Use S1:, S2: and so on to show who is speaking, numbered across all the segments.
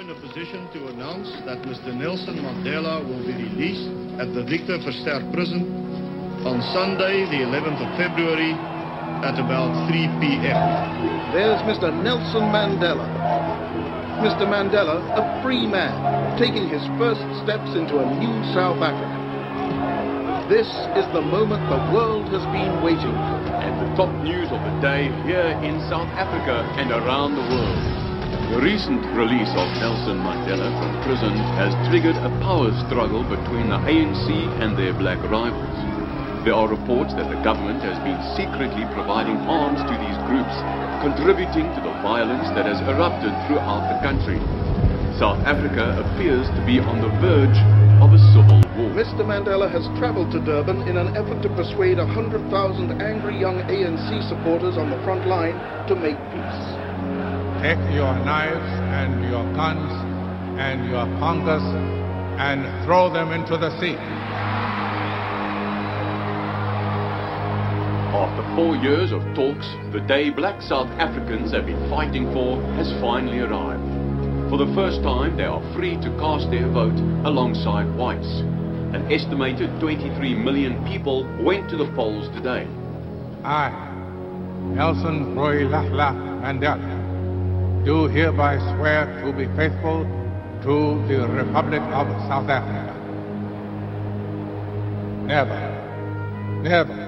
S1: in a position to announce that Mr. Nelson Mandela will be released at the Victor Verster prison on Sunday, the 11th of February, at about 3 p.m.
S2: There's Mr. Nelson Mandela. Mr. Mandela, a free man, taking his first steps into a new South Africa. This is the moment the world has been waiting for.
S3: And the top news of the day here in South Africa and around the world. The recent release of Nelson Mandela from prison has triggered a power struggle between the ANC and their black rivals. There are reports that the government has been secretly providing arms to these groups, contributing to the violence that has erupted throughout the country. South Africa appears to be on the verge of a civil war.
S2: Mr. Mandela has traveled to Durban in an effort to persuade 100,000 angry young ANC supporters on the front line to make peace.
S4: Take your knives and your guns and your pangas and throw them into the sea.
S3: After four years of talks, the day black South Africans have been fighting for has finally arrived. For the first time, they are free to cast their vote alongside whites. An estimated 23 million people went to the polls today.
S4: I, Nelson Rolihlahla Mandela, do hereby swear to be faithful to the Republic of South Africa. Never, never,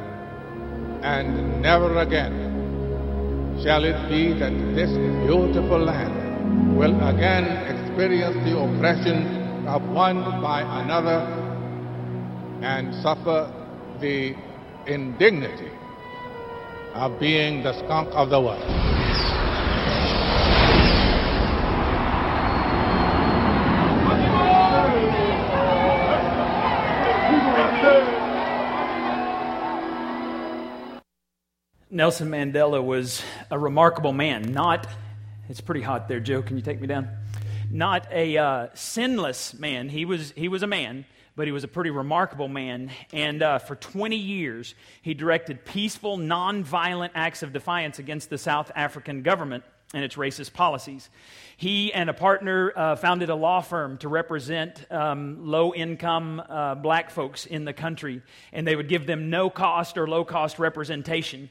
S4: and never again shall it be that this beautiful land will again experience the oppression of one by another and suffer the indignity of being the skunk of the world.
S5: Nelson Mandela was a remarkable man. Not, it's pretty hot there, Joe. Can you take me down? Not a uh, sinless man. He was, he was a man, but he was a pretty remarkable man. And uh, for 20 years, he directed peaceful, nonviolent acts of defiance against the South African government and its racist policies. He and a partner uh, founded a law firm to represent um, low income uh, black folks in the country, and they would give them no cost or low cost representation.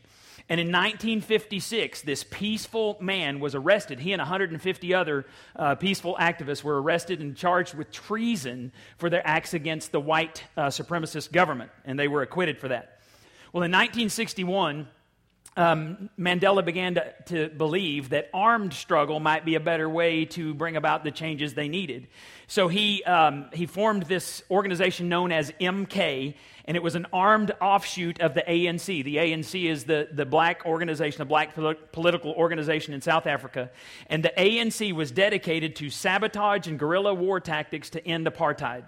S5: And in 1956, this peaceful man was arrested. He and 150 other uh, peaceful activists were arrested and charged with treason for their acts against the white uh, supremacist government, and they were acquitted for that. Well, in 1961, um, Mandela began to, to, believe that armed struggle might be a better way to bring about the changes they needed. So he, um, he formed this organization known as MK, and it was an armed offshoot of the ANC. The ANC is the, the black organization, the black political organization in South Africa. And the ANC was dedicated to sabotage and guerrilla war tactics to end apartheid.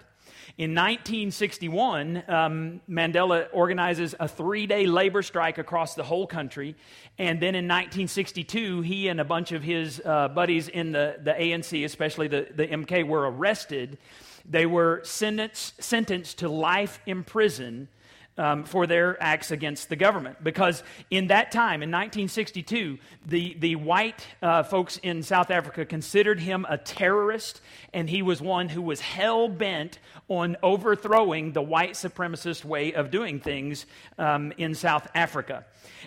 S5: In 1961, um, Mandela organizes a three day labor strike across the whole country. And then in 1962, he and a bunch of his uh, buddies in the, the ANC, especially the, the MK, were arrested. They were sentenced, sentenced to life in prison um, for their acts against the government. Because in that time, in 1962, the, the white uh, folks in South Africa considered him a terrorist, and he was one who was hell bent on overthrowing the white supremacist way of doing things um, in South Africa.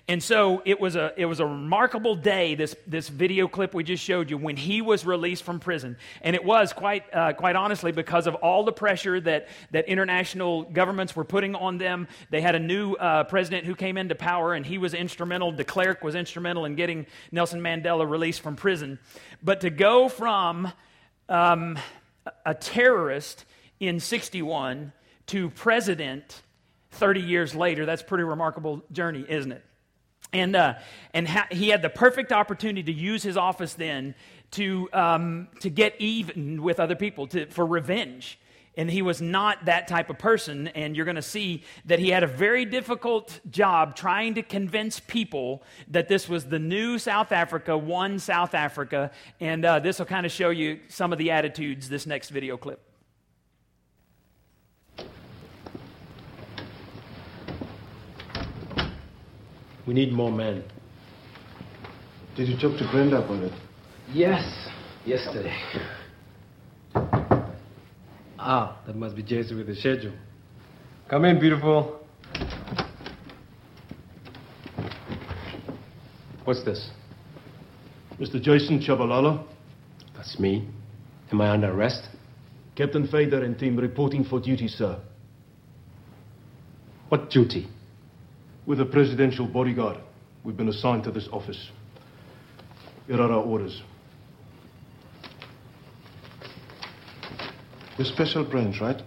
S5: And so it was a, it was a remarkable day, this, this video clip we just showed you, when he was released from prison. And it was, quite, uh, quite honestly, because of all the pressure that, that international governments were putting on them. They had a new uh, president who came into power, and he was instrumental, de Klerk was instrumental in getting Nelson Mandela released from prison. But to go from um, a terrorist in 61 to president 30 years later, that's pretty remarkable journey, isn't it? And, uh, and ha- he had the perfect opportunity to use his office then to, um, to get even with other people, to, for revenge. And he was not that type of person. And you're going to see that he had a very difficult job trying to convince people that this was the new South Africa, one South Africa. And uh, this will kind of show you some of the attitudes, this next video clip.
S6: We need more men.
S7: Did you talk to Brenda about it?
S6: Yes, yesterday. Ah, that must be Jason with the schedule. Come in, beautiful. What's this?
S7: Mr. Jason Chabalala,
S6: That's me. Am I under arrest?
S7: Captain Feyder and team reporting for duty, sir.
S6: What duty?
S7: With a presidential bodyguard. We've been assigned to this office. Here are our orders.
S2: The special branch, right?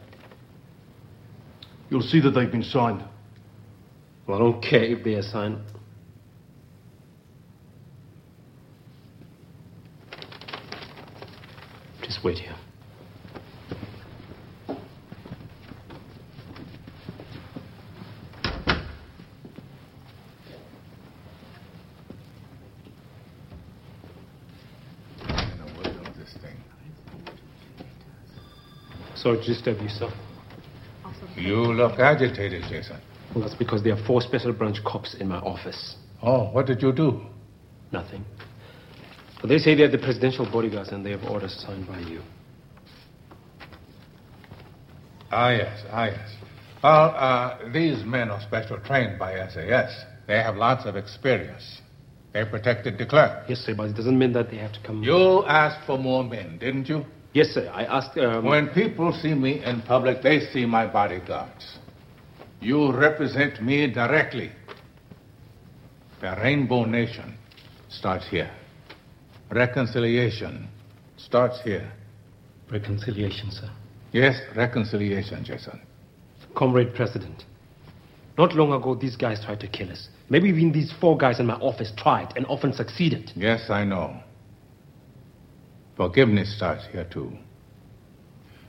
S7: You'll see that they've been signed.
S6: Well, I don't care if they assign. Just wait here. To disturb you, sir.
S4: You look agitated, Jason.
S6: Well, that's because there are four special branch cops in my office.
S4: Oh, what did you do?
S6: Nothing. But they say they're the presidential bodyguards and they have orders signed by you.
S4: Ah, yes, ah, yes. Well, uh, these men are special trained by SAS. They have lots of experience. They protected de Klerk.
S6: Yes, sir, but it doesn't mean that they have to come.
S4: You asked for more men, didn't you?
S6: Yes, sir. I asked. Um...
S4: When people see me in public, they see my bodyguards. You represent me directly. The Rainbow Nation starts here. Reconciliation starts here.
S6: Reconciliation, sir.
S4: Yes, reconciliation, Jason.
S6: Comrade President, not long ago these guys tried to kill us. Maybe even these four guys in my office tried and often succeeded.
S4: Yes, I know. Forgiveness starts here, too.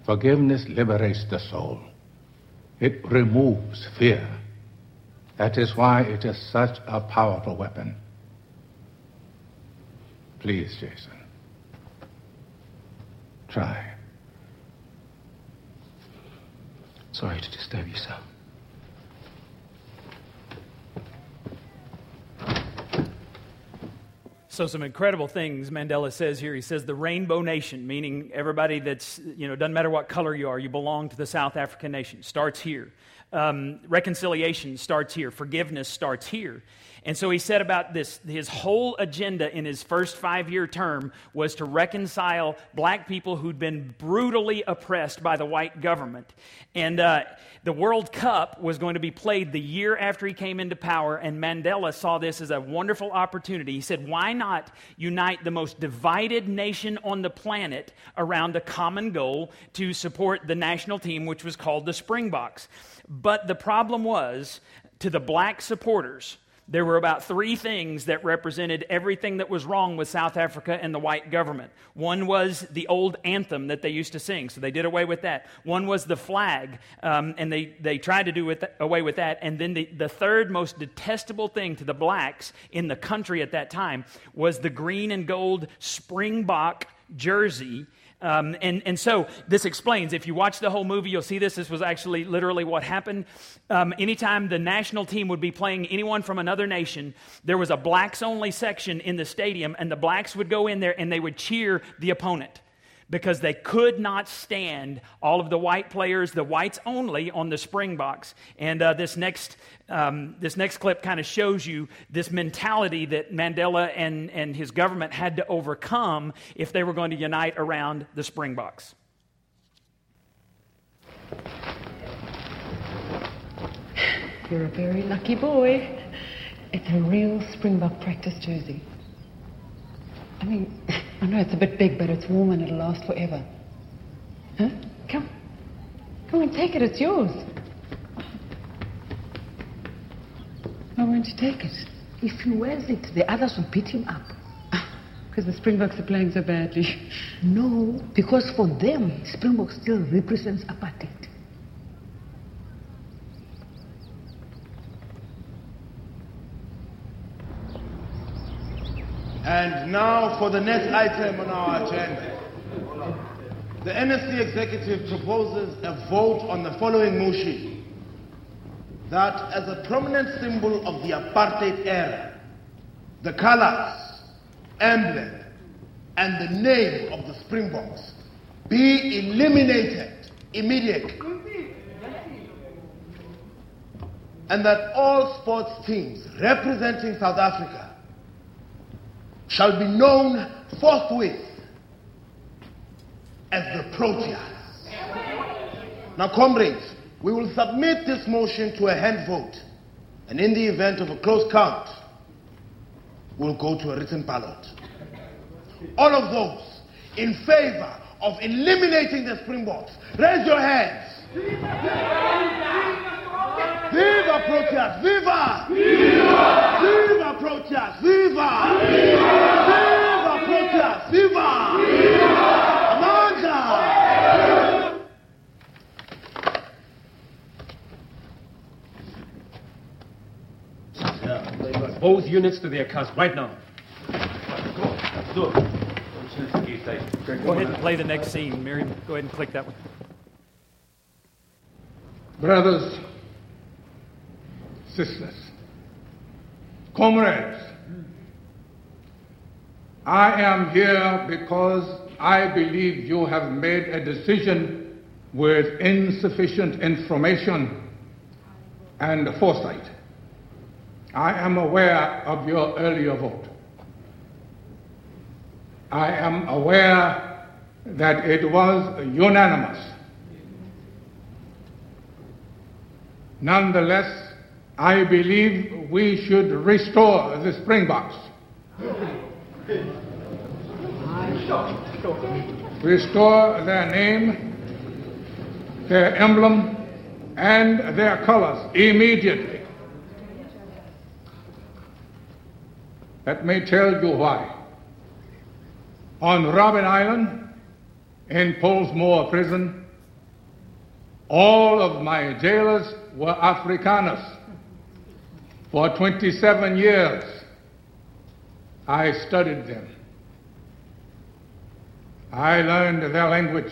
S4: Forgiveness liberates the soul. It removes fear. That is why it is such a powerful weapon. Please, Jason. Try.
S6: Sorry to disturb you, sir.
S5: So some incredible things Mandela says here. He says the rainbow nation, meaning everybody that's, you know, doesn't matter what color you are, you belong to the South African nation, starts here. Um, reconciliation starts here. Forgiveness starts here. And so he said about this his whole agenda in his first five year term was to reconcile black people who'd been brutally oppressed by the white government. And uh, the World Cup was going to be played the year after he came into power, and Mandela saw this as a wonderful opportunity. He said, Why not unite the most divided nation on the planet around a common goal to support the national team, which was called the Springboks? But the problem was to the black supporters, there were about three things that represented everything that was wrong with South Africa and the white government. One was the old anthem that they used to sing, so they did away with that. One was the flag, um, and they, they tried to do with, away with that. And then the, the third most detestable thing to the blacks in the country at that time was the green and gold Springbok jersey um, and, and so this explains. If you watch the whole movie, you'll see this. This was actually literally what happened. Um, anytime the national team would be playing anyone from another nation, there was a blacks only section in the stadium, and the blacks would go in there and they would cheer the opponent because they could not stand all of the white players, the whites only, on the Springboks. And uh, this next um, this next clip kind of shows you this mentality that Mandela and, and his government had to overcome if they were going to unite around the Springboks.
S8: You're a very lucky boy. It's a real Springbok practice jersey. I mean, I know it's a bit big, but it's warm and it'll last forever. Huh? Come. Come and take it. It's yours. Why won't you take it?
S9: If he wears it, the others will beat him up.
S8: Because the Springboks are playing so badly.
S9: No, because for them, Springbok still represents apartheid.
S10: And now for the next item on our agenda. The NSC executive proposes a vote on the following motion. That as a prominent symbol of the apartheid era, the colors, emblem, and the name of the Springboks be eliminated immediately. And that all sports teams representing South Africa shall be known forthwith as the Proteas. Now, comrades, we will submit this motion to a hand vote, and in the event of a close count, we'll go to a written ballot. All of those in favor of eliminating the Springboks, raise your hands. Viva Proteas! Viva! Viva! Viva Proteas! Viva! Viva! Viva Proteas! Viva! Viva! Amandla!
S6: Both units to their cars right now.
S5: Go ahead and play the next scene. Miriam, go ahead and click that one.
S4: Brothers, sisters, comrades, I am here because I believe you have made a decision with insufficient information and foresight. I am aware of your earlier vote. I am aware that it was unanimous. Nonetheless, I believe we should restore the Springboks. Restore their name, their emblem, and their colors immediately. Let me tell you why. On Robben Island, in Pollsmoor prison, all of my jailers were Afrikaners. For 27 years, I studied them. I learned their language,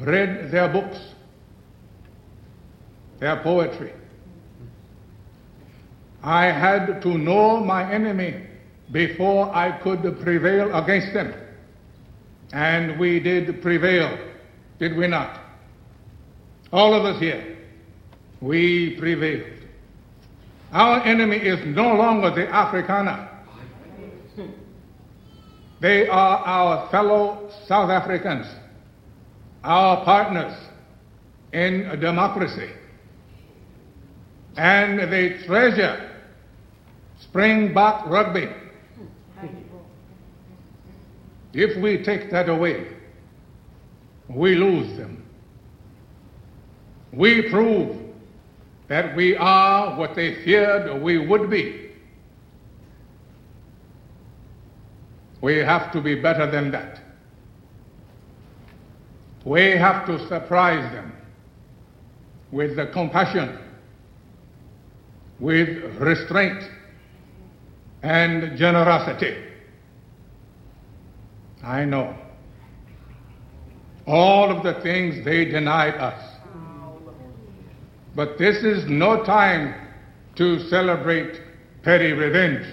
S4: read their books, their poetry. I had to know my enemy before I could prevail against them. And we did prevail, did we not? All of us here, we prevailed. Our enemy is no longer the Afrikaner. They are our fellow South Africans, our partners in democracy. And they treasure Springbok rugby. If we take that away, we lose them. We prove that we are what they feared we would be. We have to be better than that. We have to surprise them with the compassion, with restraint, and generosity. I know all of the things they denied us. But this is no time to celebrate petty revenge.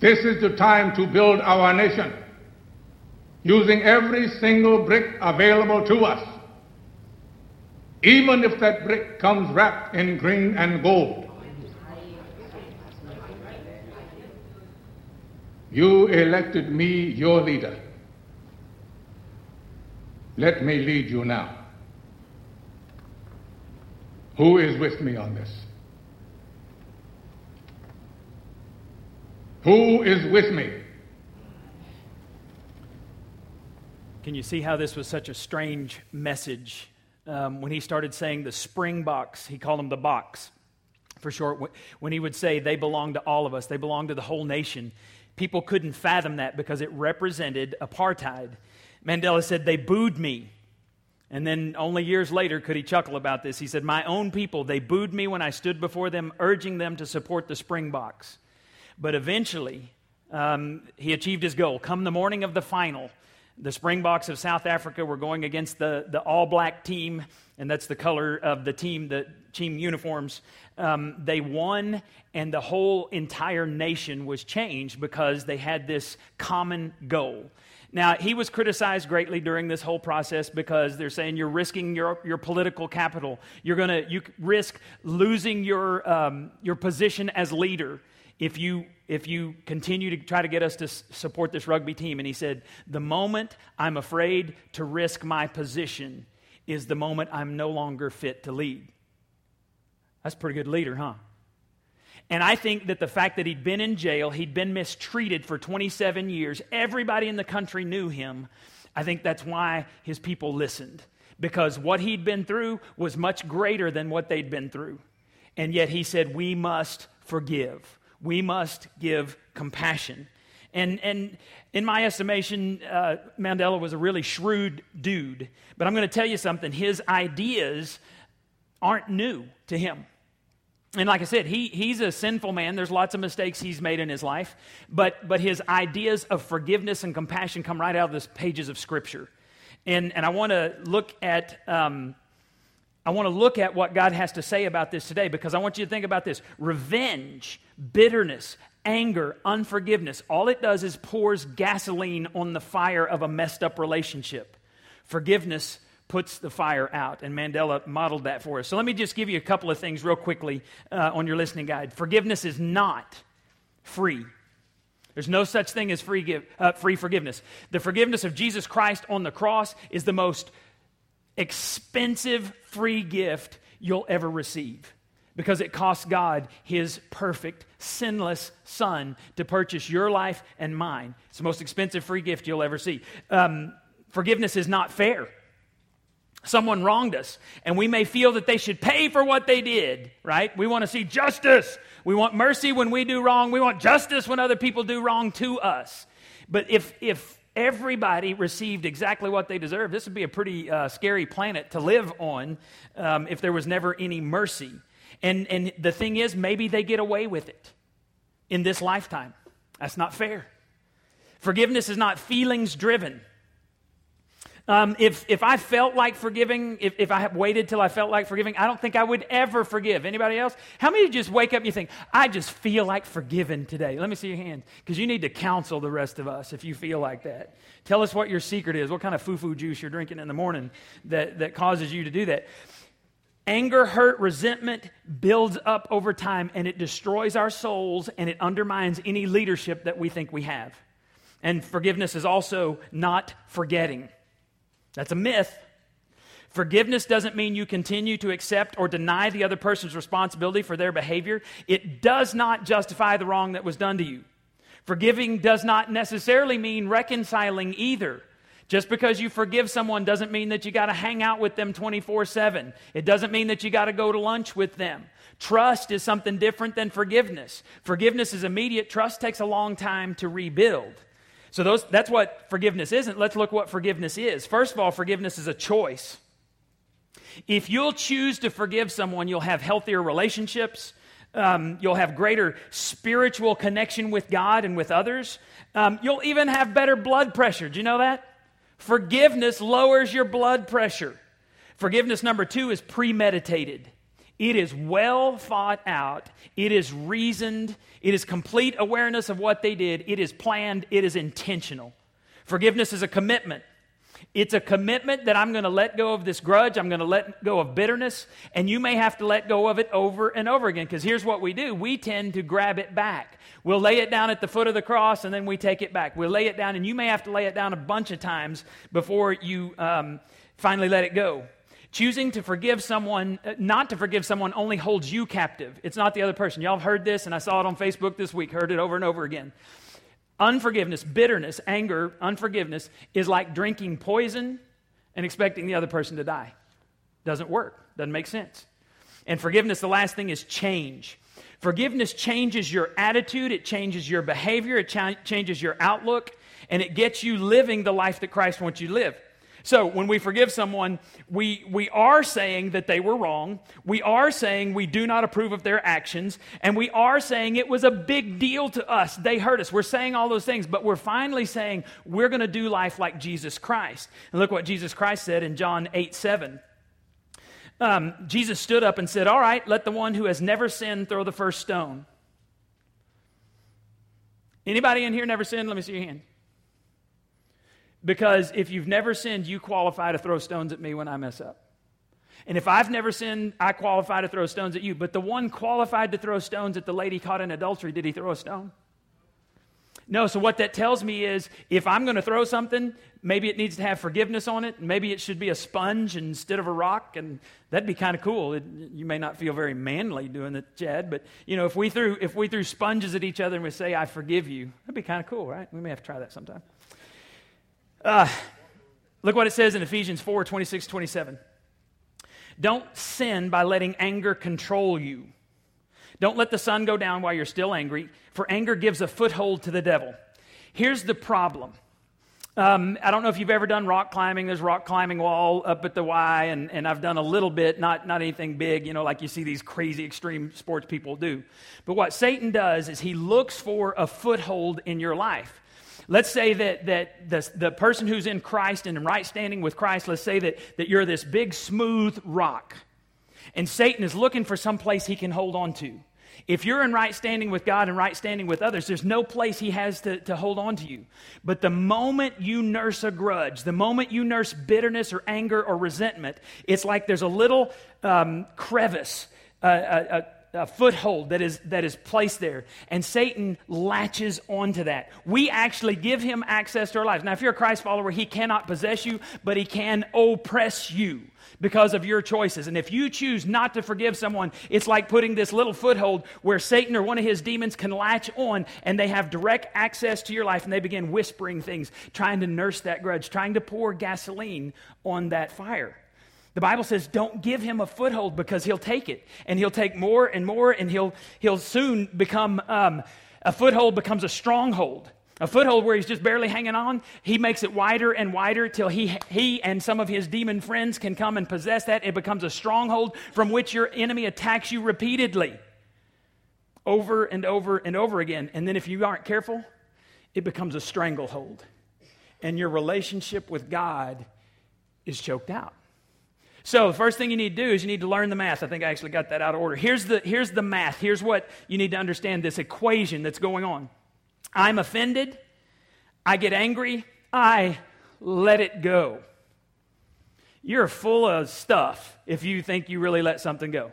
S4: This is the time to build our nation using every single brick available to us, even if that brick comes wrapped in green and gold. You elected me your leader. Let me lead you now. Who is with me on this? Who is with me?
S5: Can you see how this was such a strange message? Um, when he started saying the Springboks, he called them the Boks for short. When he would say they belong to all of us, they belong to the whole nation, people couldn't fathom that because it represented apartheid. Mandela said, They booed me. And then only years later could he chuckle about this. He said, My own people, they booed me when I stood before them, urging them to support the Springboks. But eventually, um, he achieved his goal. Come the morning of the final, The Springboks of South Africa were going against the, the all black team, and that's the color of the team, the team uniforms. Um, they won, and the whole entire nation was changed because they had this common goal. Now, he was criticized greatly during this whole process because they're saying you're risking your, your political capital. You're going to you risk losing your, um, your position as leader if you, if you continue to try to get us to support this rugby team. And he said, The moment I'm afraid to risk my position is the moment I'm no longer fit to lead. That's a pretty good leader, huh? And I think that the fact that he'd been in jail, he'd been mistreated for 27 years, everybody in the country knew him. I think that's why his people listened. Because what he'd been through was much greater than what they'd been through. And yet he said, We must forgive. We must give compassion. And, and in my estimation, uh, Mandela was a really shrewd dude. But I'm going to tell you something his ideas aren't new to him. And like I said, he, he's a sinful man. There's lots of mistakes he's made in his life. But, but his ideas of forgiveness and compassion come right out of the pages of Scripture. And, and I want to look at. Um, I want to look at what God has to say about this today because I want you to think about this. Revenge, bitterness, anger, unforgiveness, all it does is pours gasoline on the fire of a messed up relationship. Forgiveness puts the fire out, and Mandela modeled that for us. So let me just give you a couple of things real quickly uh, on your listening guide. Forgiveness is not free. There's no such thing as free, give, uh, free forgiveness. The forgiveness of Jesus Christ on the cross is the most expensive free gift you'll ever receive because it cost God his perfect, sinless Son to purchase your life and mine. It's the most expensive free gift you'll ever see. Um, forgiveness is not fair. Someone wronged us, and we may feel that they should pay for what they did, right? We want to see justice. We want mercy when we do wrong. We want justice when other people do wrong to us. But if, if everybody received exactly what they deserve, this would be a pretty uh, scary planet to live on um, if there was never any mercy. And, and the thing is, maybe they get away with it in this lifetime. That's not fair. Forgiveness is not feelings driven. Um, if, if I felt like forgiving, if, if I waited till I felt like forgiving, I don't think I would ever forgive. Anybody else? How many just wake up and you think, I just feel like forgiving today? Let me see your hands, Because you need to counsel the rest of us if you feel like that. Tell us what your secret is, what kind of foo foo juice you're drinking in the morning that, that causes you to do that. Anger, hurt, resentment builds up over time and it destroys our souls and it undermines any leadership that we think we have. And forgiveness is also not forgetting. That's a myth. Forgiveness doesn't mean you continue to accept or deny the other person's responsibility for their behavior. It does not justify the wrong that was done to you. Forgiving does not necessarily mean reconciling either. Just because you forgive someone doesn't mean that you got to hang out with them 24 7. It doesn't mean that you got to go to lunch with them. Trust is something different than forgiveness. Forgiveness is immediate, trust takes a long time to rebuild. So those, that's what forgiveness isn't. Let's look what forgiveness is. First of all, forgiveness is a choice. If you'll choose to forgive someone, you'll have healthier relationships. Um, you'll have greater spiritual connection with God and with others. Um, you'll even have better blood pressure. Do you know that? Forgiveness lowers your blood pressure. Forgiveness number two is premeditated. It is well thought out. It is reasoned. It is complete awareness of what they did. It is planned. It is intentional. Forgiveness is a commitment. It's a commitment that I'm going to let go of this grudge. I'm going to let go of bitterness. And you may have to let go of it over and over again. Because here's what we do we tend to grab it back. We'll lay it down at the foot of the cross and then we take it back. We'll lay it down, and you may have to lay it down a bunch of times before you um, finally let it go. Choosing to forgive someone, uh, not to forgive someone, only holds you captive. It's not the other person. Y'all have heard this, and I saw it on Facebook this week, heard it over and over again. Unforgiveness, bitterness, anger, unforgiveness is like drinking poison and expecting the other person to die. Doesn't work, doesn't make sense. And forgiveness, the last thing is change. Forgiveness changes your attitude, it changes your behavior, it cha- changes your outlook, and it gets you living the life that Christ wants you to live. So when we forgive someone, we, we are saying that they were wrong. We are saying we do not approve of their actions. And we are saying it was a big deal to us. They hurt us. We're saying all those things, but we're finally saying we're going to do life like Jesus Christ. And look what Jesus Christ said in John 8 7. Um, Jesus stood up and said, All right, let the one who has never sinned throw the first stone. Anybody in here never sinned? Let me see your hand. Because if you've never sinned, you qualify to throw stones at me when I mess up. And if I've never sinned, I qualify to throw stones at you. But the one qualified to throw stones at the lady caught in adultery, did he throw a stone? No, so what that tells me is if I'm going to throw something, maybe it needs to have forgiveness on it. Maybe it should be a sponge instead of a rock, and that'd be kind of cool. It, you may not feel very manly doing it, Chad, but you know, if we threw if we threw sponges at each other and we say, "I forgive you," that'd be kind of cool, right? We may have to try that sometime. Uh, look what it says in Ephesians 4 26, 27. Don't sin by letting anger control you. Don't let the sun go down while you're still angry, for anger gives a foothold to the devil. Here's the problem. Um, I don't know if you've ever done rock climbing. There's rock climbing wall up at the Y, and, and I've done a little bit, not, not anything big, you know, like you see these crazy extreme sports people do. But what Satan does is he looks for a foothold in your life. Let's say that, that the, the person who's in Christ and in right standing with Christ, let's say that, that you're this big, smooth rock. And Satan is looking for some place he can hold on to. If you're in right standing with God and right standing with others, there's no place he has to, to hold on to you. But the moment you nurse a grudge, the moment you nurse bitterness or anger or resentment, it's like there's a little um, crevice, a, a a foothold that is, that is placed there. And Satan latches onto that. We actually give him access to our lives. Now, if you're a Christ follower, he cannot possess you, but he can oppress you because of your choices. And if you choose not to forgive someone, it's like putting this little foothold where Satan or one of his demons can latch on and they have direct access to your life and they begin whispering things, trying to nurse that grudge, trying to pour gasoline on that fire. The Bible says don't give him a foothold because he'll take it and he'll take more and more and he'll, he'll soon become um, a foothold becomes a stronghold. A foothold where he's just barely hanging on, he makes it wider and wider till he, he and some of his demon friends can come and possess that. It becomes a stronghold from which your enemy attacks you repeatedly, over and over and over again. And then if you aren't careful, it becomes a stranglehold. And your relationship with God is choked out. So the first thing you need to do is you need to learn the math. I think I actually got that out of order. Here's the, here's the math. Here's what you need to understand this equation that's going on. I'm offended. I get angry. I let it go. You're full of stuff if you think you really let something go.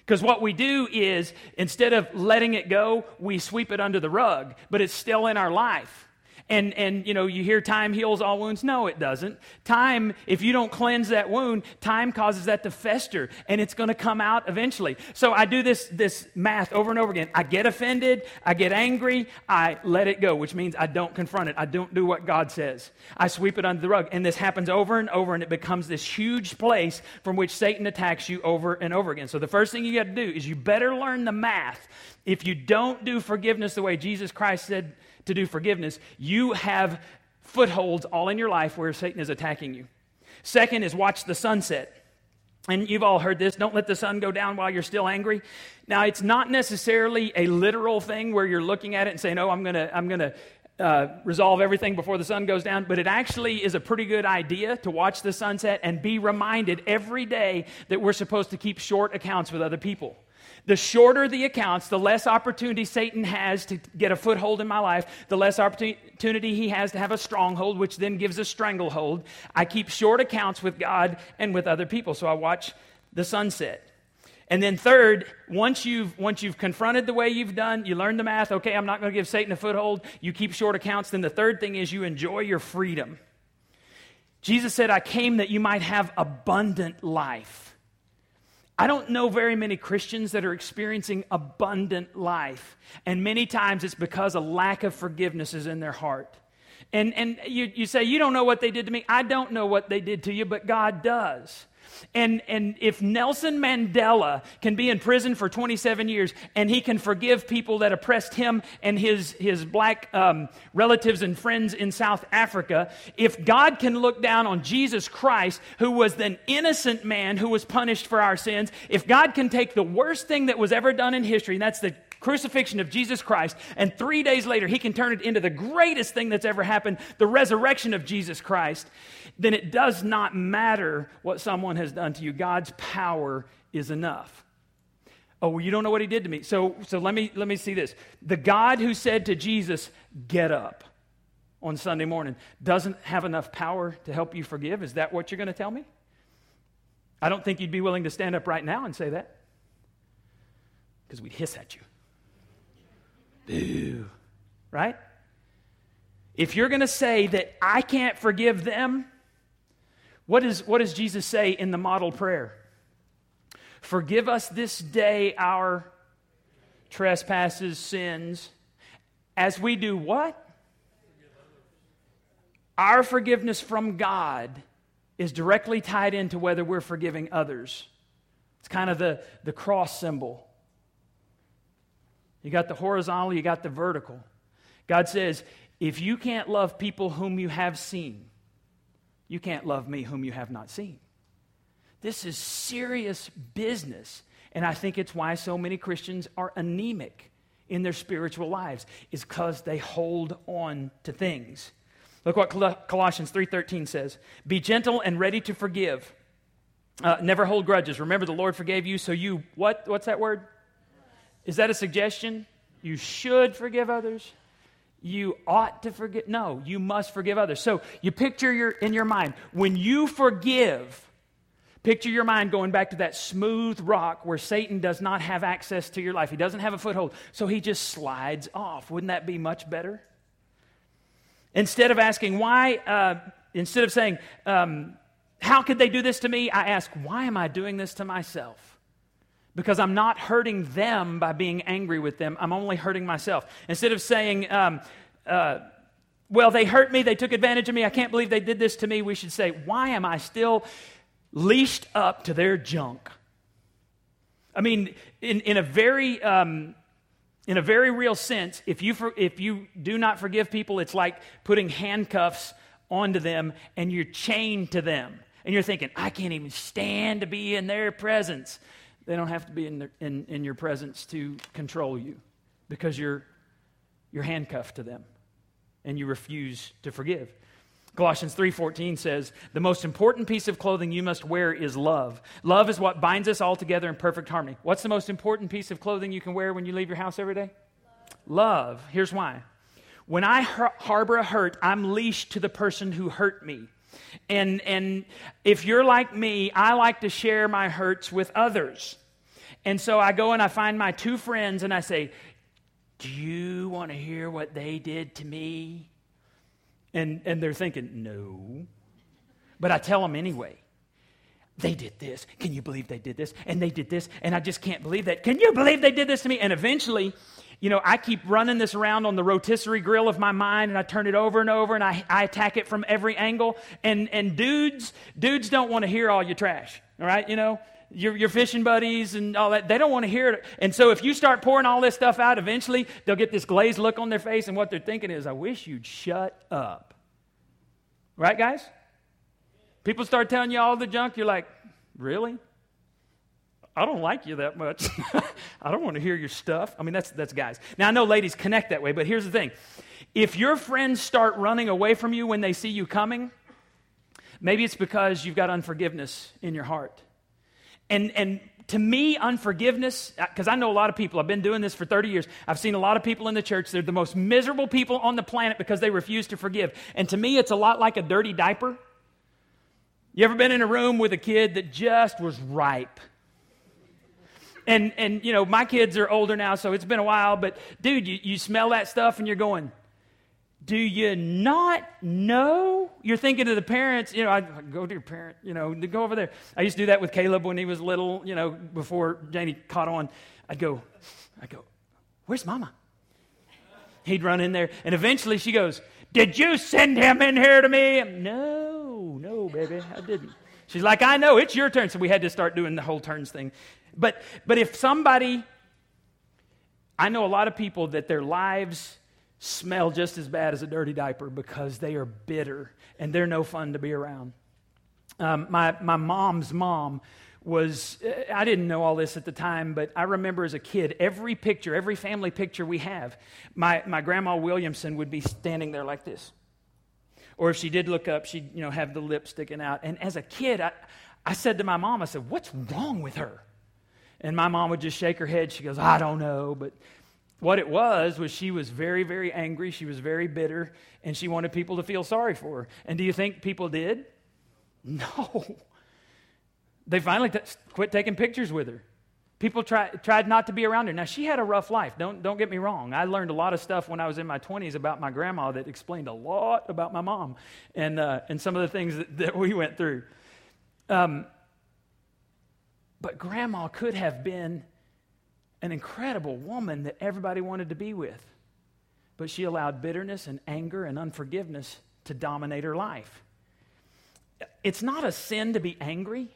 S5: Because what we do is, instead of letting it go, we sweep it under the rug, but it's still in our life. And, and, you know, you hear time heals all wounds. No, it doesn't. Time, if you don't cleanse that wound, time causes that to fester and it's going to come out eventually. So I do this, this math over and over again. I get offended. I get angry. I let it go, which means I don't confront it. I don't do what God says. I sweep it under the rug. And this happens over and over and it becomes this huge place from which Satan attacks you over and over again. So the first thing you got to do is you better learn the math. If you don't do forgiveness the way Jesus Christ said, to do forgiveness, you have footholds all in your life where Satan is attacking you. Second is watch the sunset. And you've all heard this don't let the sun go down while you're still angry. Now, it's not necessarily a literal thing where you're looking at it and saying, oh, I'm going to I'm going to uh, resolve everything before the sun goes down, but it actually is a pretty good idea to watch the sunset and be reminded every day that we're supposed to keep short accounts with other people. The shorter the accounts, the less opportunity Satan has to get a foothold in my life, the less opportunity he has to have a stronghold, which then gives a stranglehold. I keep short accounts with God and with other people, so I watch the sunset. And then third, once you've once you've confronted the way you've done, you learn the math, okay, I'm not going to give Satan a foothold, you keep short accounts, then the third thing is you enjoy your freedom. Jesus said, I came that you might have abundant life. I don't know very many Christians that are experiencing abundant life. And many times it's because a lack of forgiveness is in their heart. And, and you, you say, You don't know what they did to me. I don't know what they did to you, but God does. And, and if Nelson Mandela can be in prison for 27 years and he can forgive people that oppressed him and his, his black um, relatives and friends in South Africa, if God can look down on Jesus Christ, who was an innocent man who was punished for our sins, if God can take the worst thing that was ever done in history, and that's the crucifixion of Jesus Christ, and three days later he can turn it into the greatest thing that's ever happened, the resurrection of Jesus Christ, then it does not matter what someone has done to you. God's power is enough. Oh, well, you don't know what he did to me. So, so let, me, let me see this. The God who said to Jesus, Get up on Sunday morning, doesn't have enough power to help you forgive. Is that what you're going to tell me? I don't think you'd be willing to stand up right now and say that because we'd hiss at you. Boo. Right? If you're going to say that I can't forgive them, what, is, what does Jesus say in the model prayer? Forgive us this day our trespasses, sins, as we do what? Our forgiveness from God is directly tied into whether we're forgiving others. It's kind of the, the cross symbol. You got the horizontal, you got the vertical. God says, if you can't love people whom you have seen, you can't love me whom you have not seen. This is serious business. And I think it's why so many Christians are anemic in their spiritual lives is because they hold on to things. Look what Colossians 3:13 says. Be gentle and ready to forgive. Uh, never hold grudges. Remember the Lord forgave you, so you what what's that word? Is that a suggestion? You should forgive others. You ought to forgive. No, you must forgive others. So you picture your, in your mind, when you forgive, picture your mind going back to that smooth rock where Satan does not have access to your life. He doesn't have a foothold. So he just slides off. Wouldn't that be much better? Instead of asking why, uh, instead of saying, um, how could they do this to me? I ask, why am I doing this to myself? Because I'm not hurting them by being angry with them. I'm only hurting myself. Instead of saying, um, uh, well, they hurt me, they took advantage of me, I can't believe they did this to me, we should say, why am I still leashed up to their junk? I mean, in, in a very. Um, in a very real sense, if you, for, if you do not forgive people, it's like putting handcuffs onto them and you're chained to them. And you're thinking, I can't even stand to be in their presence. They don't have to be in, their, in, in your presence to control you because you're, you're handcuffed to them and you refuse to forgive. Colossians 3:14 says, "The most important piece of clothing you must wear is love. Love is what binds us all together in perfect harmony." What's the most important piece of clothing you can wear when you leave your house every day? Love. love. Here's why. When I harbor a hurt, I'm leashed to the person who hurt me. And, and if you're like me, I like to share my hurts with others. And so I go and I find my two friends and I say, Do you want to hear what they did to me? And, and they're thinking, No. But I tell them anyway. They did this. Can you believe they did this? And they did this. And I just can't believe that. Can you believe they did this to me? And eventually, you know, I keep running this around on the rotisserie grill of my mind and I turn it over and over and I, I attack it from every angle. And, and dudes, dudes don't want to hear all your trash, all right? You know, your, your fishing buddies and all that, they don't want to hear it. And so if you start pouring all this stuff out, eventually they'll get this glazed look on their face and what they're thinking is, I wish you'd shut up. Right, guys? People start telling you all the junk, you're like, really? I don't like you that much. I don't want to hear your stuff. I mean, that's, that's guys. Now, I know ladies connect that way, but here's the thing. If your friends start running away from you when they see you coming, maybe it's because you've got unforgiveness in your heart. And, and to me, unforgiveness, uh, because I know a lot of people, I've been doing this for 30 years. I've seen a lot of people in the church, they're the most miserable people on the planet because they refuse to forgive. And to me, it's a lot like a dirty diaper. You ever been in a room with a kid that just was ripe? and and you know my kids are older now so it's been a while but dude you, you smell that stuff and you're going do you not know? You're thinking to the parents you know i go to your parent you know go over there. I used to do that with caleb when he was little you know before janie caught on. I'd go I'd go where's mama? He'd run in there and eventually she goes did you send him in here to me no no baby i didn't She's like, I know, it's your turn. So we had to start doing the whole turns thing. But, but if somebody, I know a lot of people that their lives smell just as bad as a dirty diaper because they are bitter and they're no fun to be around. Um, my, my mom's mom was, uh, I didn't know all this at the time, but I remember as a kid, every picture, every family picture we have, my, my grandma Williamson would be standing there like this. Or if she did look up, she'd you know, have the lip sticking out. And as a kid, I, I said to my mom, I said, What's wrong with her? And my mom would just shake her head. She goes, I don't know. But what it was was she was very, very angry. She was very bitter, and she wanted people to feel sorry for her. And do you think people did? No. They finally t- quit taking pictures with her. People try, tried not to be around her. Now, she had a rough life. Don't, don't get me wrong. I learned a lot of stuff when I was in my 20s about my grandma that explained a lot about my mom and, uh, and some of the things that, that we went through. Um, but grandma could have been an incredible woman that everybody wanted to be with. But she allowed bitterness and anger and unforgiveness to dominate her life. It's not a sin to be angry.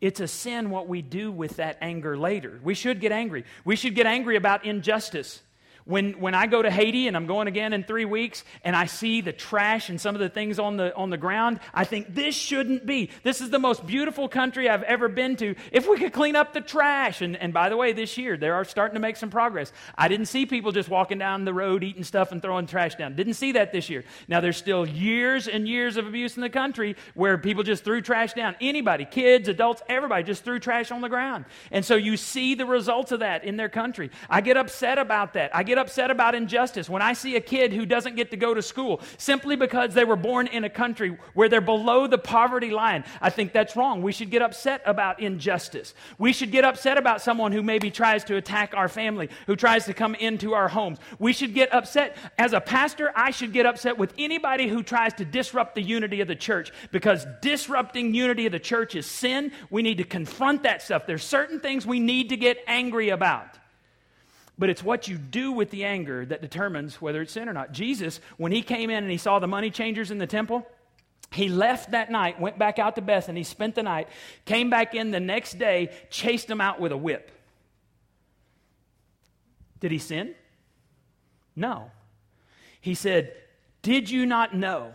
S5: It's a sin what we do with that anger later. We should get angry. We should get angry about injustice. When, when I go to Haiti, and I'm going again in three weeks, and I see the trash and some of the things on the, on the ground, I think this shouldn't be. This is the most beautiful country I've ever been to. If we could clean up the trash, and, and by the way, this year, they are starting to make some progress. I didn't see people just walking down the road eating stuff and throwing trash down. Didn't see that this year. Now, there's still years and years of abuse in the country where people just threw trash down. Anybody, kids, adults, everybody just threw trash on the ground. And so you see the results of that in their country. I get upset about that. I get get upset about injustice when I see a kid who doesn't get to go to school simply because they were born in a country where they're below the poverty line. I think that's wrong. We should get upset about injustice. We should get upset about someone who maybe tries to attack our family, who tries to come into our homes. We should get upset. As a pastor, I should get upset with anybody who tries to disrupt the unity of the church because disrupting unity of the church is sin. We need to confront that stuff. There's certain things we need to get angry about. But it's what you do with the anger that determines whether it's sin or not. Jesus, when he came in and he saw the money changers in the temple, he left that night, went back out to Bethany, spent the night, came back in the next day, chased them out with a whip. Did he sin? No. He said, Did you not know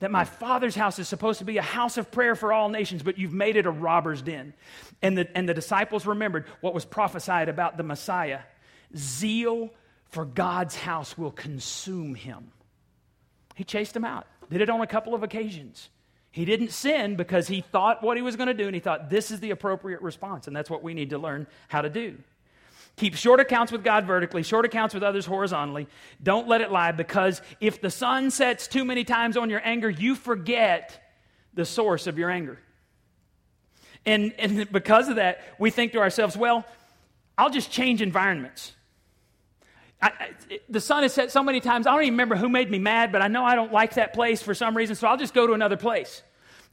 S5: that my father's house is supposed to be a house of prayer for all nations, but you've made it a robber's den? And the, and the disciples remembered what was prophesied about the Messiah zeal for God's house will consume him. He chased him out, did it on a couple of occasions. He didn't sin because he thought what he was going to do, and he thought this is the appropriate response, and that's what we need to learn how to do. Keep short accounts with God vertically, short accounts with others horizontally. Don't let it lie because if the sun sets too many times on your anger, you forget the source of your anger. And, and because of that, we think to ourselves, well, I'll just change environments. I, I, the sun has set so many times, I don't even remember who made me mad, but I know I don't like that place for some reason, so I'll just go to another place.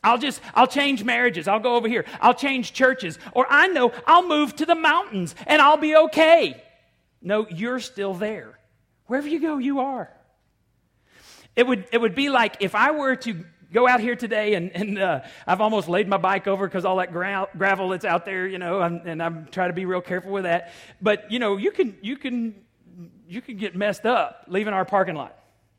S5: I'll just, I'll change marriages. I'll go over here. I'll change churches. Or I know I'll move to the mountains and I'll be okay. No, you're still there. Wherever you go, you are. It would, it would be like if I were to go out here today and, and uh, I've almost laid my bike over because all that gra- gravel that's out there, you know, I'm, and I'm trying to be real careful with that. But, you know, you can, you can you could get messed up leaving our parking lot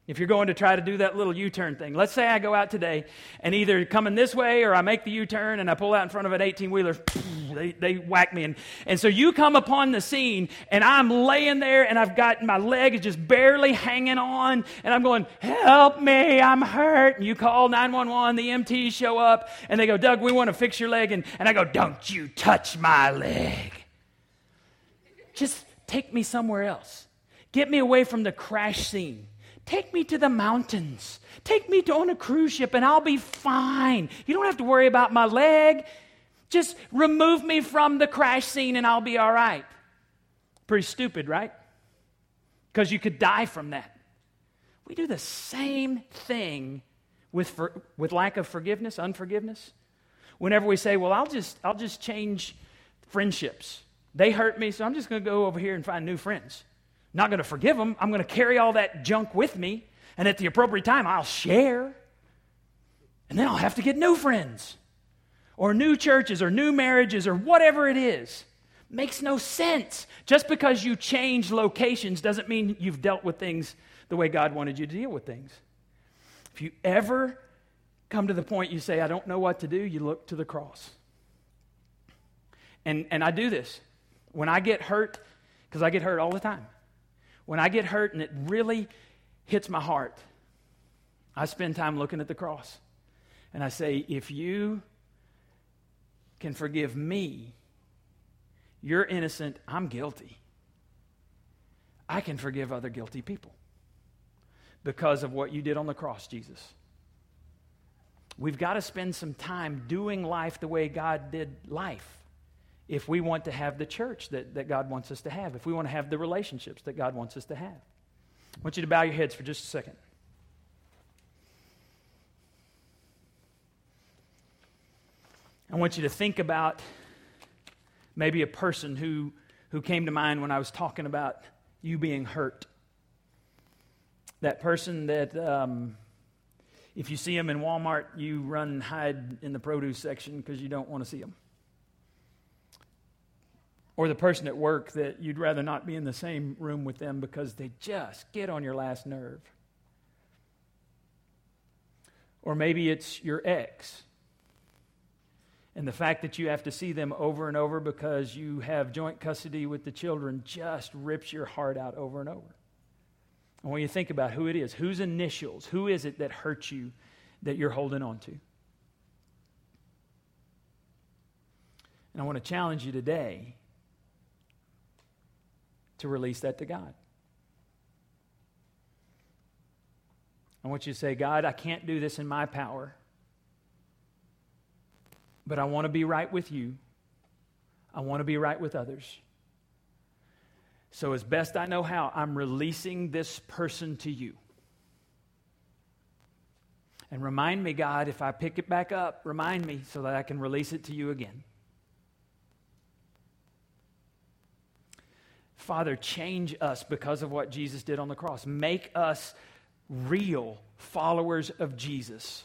S5: if you're going to try to do that little U-turn thing. Let's say I go out today and either coming this way or I make the U-turn and I pull out in front of an 18-wheeler. They, they whack me. And, and so you come upon the scene and I'm laying there and I've got my leg is just barely hanging on and I'm going, help me, I'm hurt. And you call 911, the MTs show up and they go, Doug, we want to fix your leg. And, and I go, don't you touch my leg. Just take me somewhere else. Get me away from the crash scene. Take me to the mountains. Take me to on a cruise ship and I'll be fine. You don't have to worry about my leg. Just remove me from the crash scene and I'll be all right. Pretty stupid, right? Because you could die from that. We do the same thing with, for, with lack of forgiveness, unforgiveness. Whenever we say, well, I'll just, I'll just change friendships. They hurt me, so I'm just going to go over here and find new friends not going to forgive them. I'm going to carry all that junk with me. And at the appropriate time, I'll share. And then I'll have to get new friends. or new churches or new marriages or whatever it is. Makes no sense. Just because you change locations doesn't mean you've dealt with things the way God wanted you to deal with things. If you ever come to the point you say, I don't know what to do, you look to the cross. And, and I do this. When I get hurt, because I get hurt all the time, when I get hurt and it really hits my heart, I spend time looking at the cross. And I say, if you can forgive me, you're innocent, I'm guilty. I can forgive other guilty people because of what you did on the cross, Jesus. We've got to spend some time doing life the way God did life if we want to have the church that, that God wants us to have, if we want to have the relationships that God wants us to have. I want you to bow your heads for just a second. I want you to think about maybe a person who, who came to mind when I was talking about you being hurt. That person that, um, if you see them in Walmart, you run and hide in the produce section because you don't want to see them. Or the person at work that you'd rather not be in the same room with them because they just get on your last nerve. Or maybe it's your ex and the fact that you have to see them over and over because you have joint custody with the children just rips your heart out over and over. And when you think about who it is, whose initials, who is it that hurts you that you're holding on to? And I want to challenge you today to release that to God. I want you to say, God, I can't do this in my power but I want to be right with you. I want to be right with others. So, as best I know how, I'm releasing this person to you. And remind me, God, if I pick it back up, remind me so that I can release it to you again. Father, change us because of what Jesus did on the cross. Make us real followers of Jesus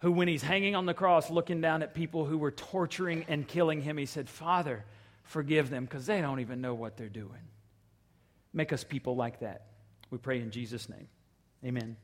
S5: who, when he's hanging on the cross looking down at people who were torturing and killing him, he said, Father, forgive them because they don't even know what they're doing. Make us people like that. We pray in Jesus' name. Amen.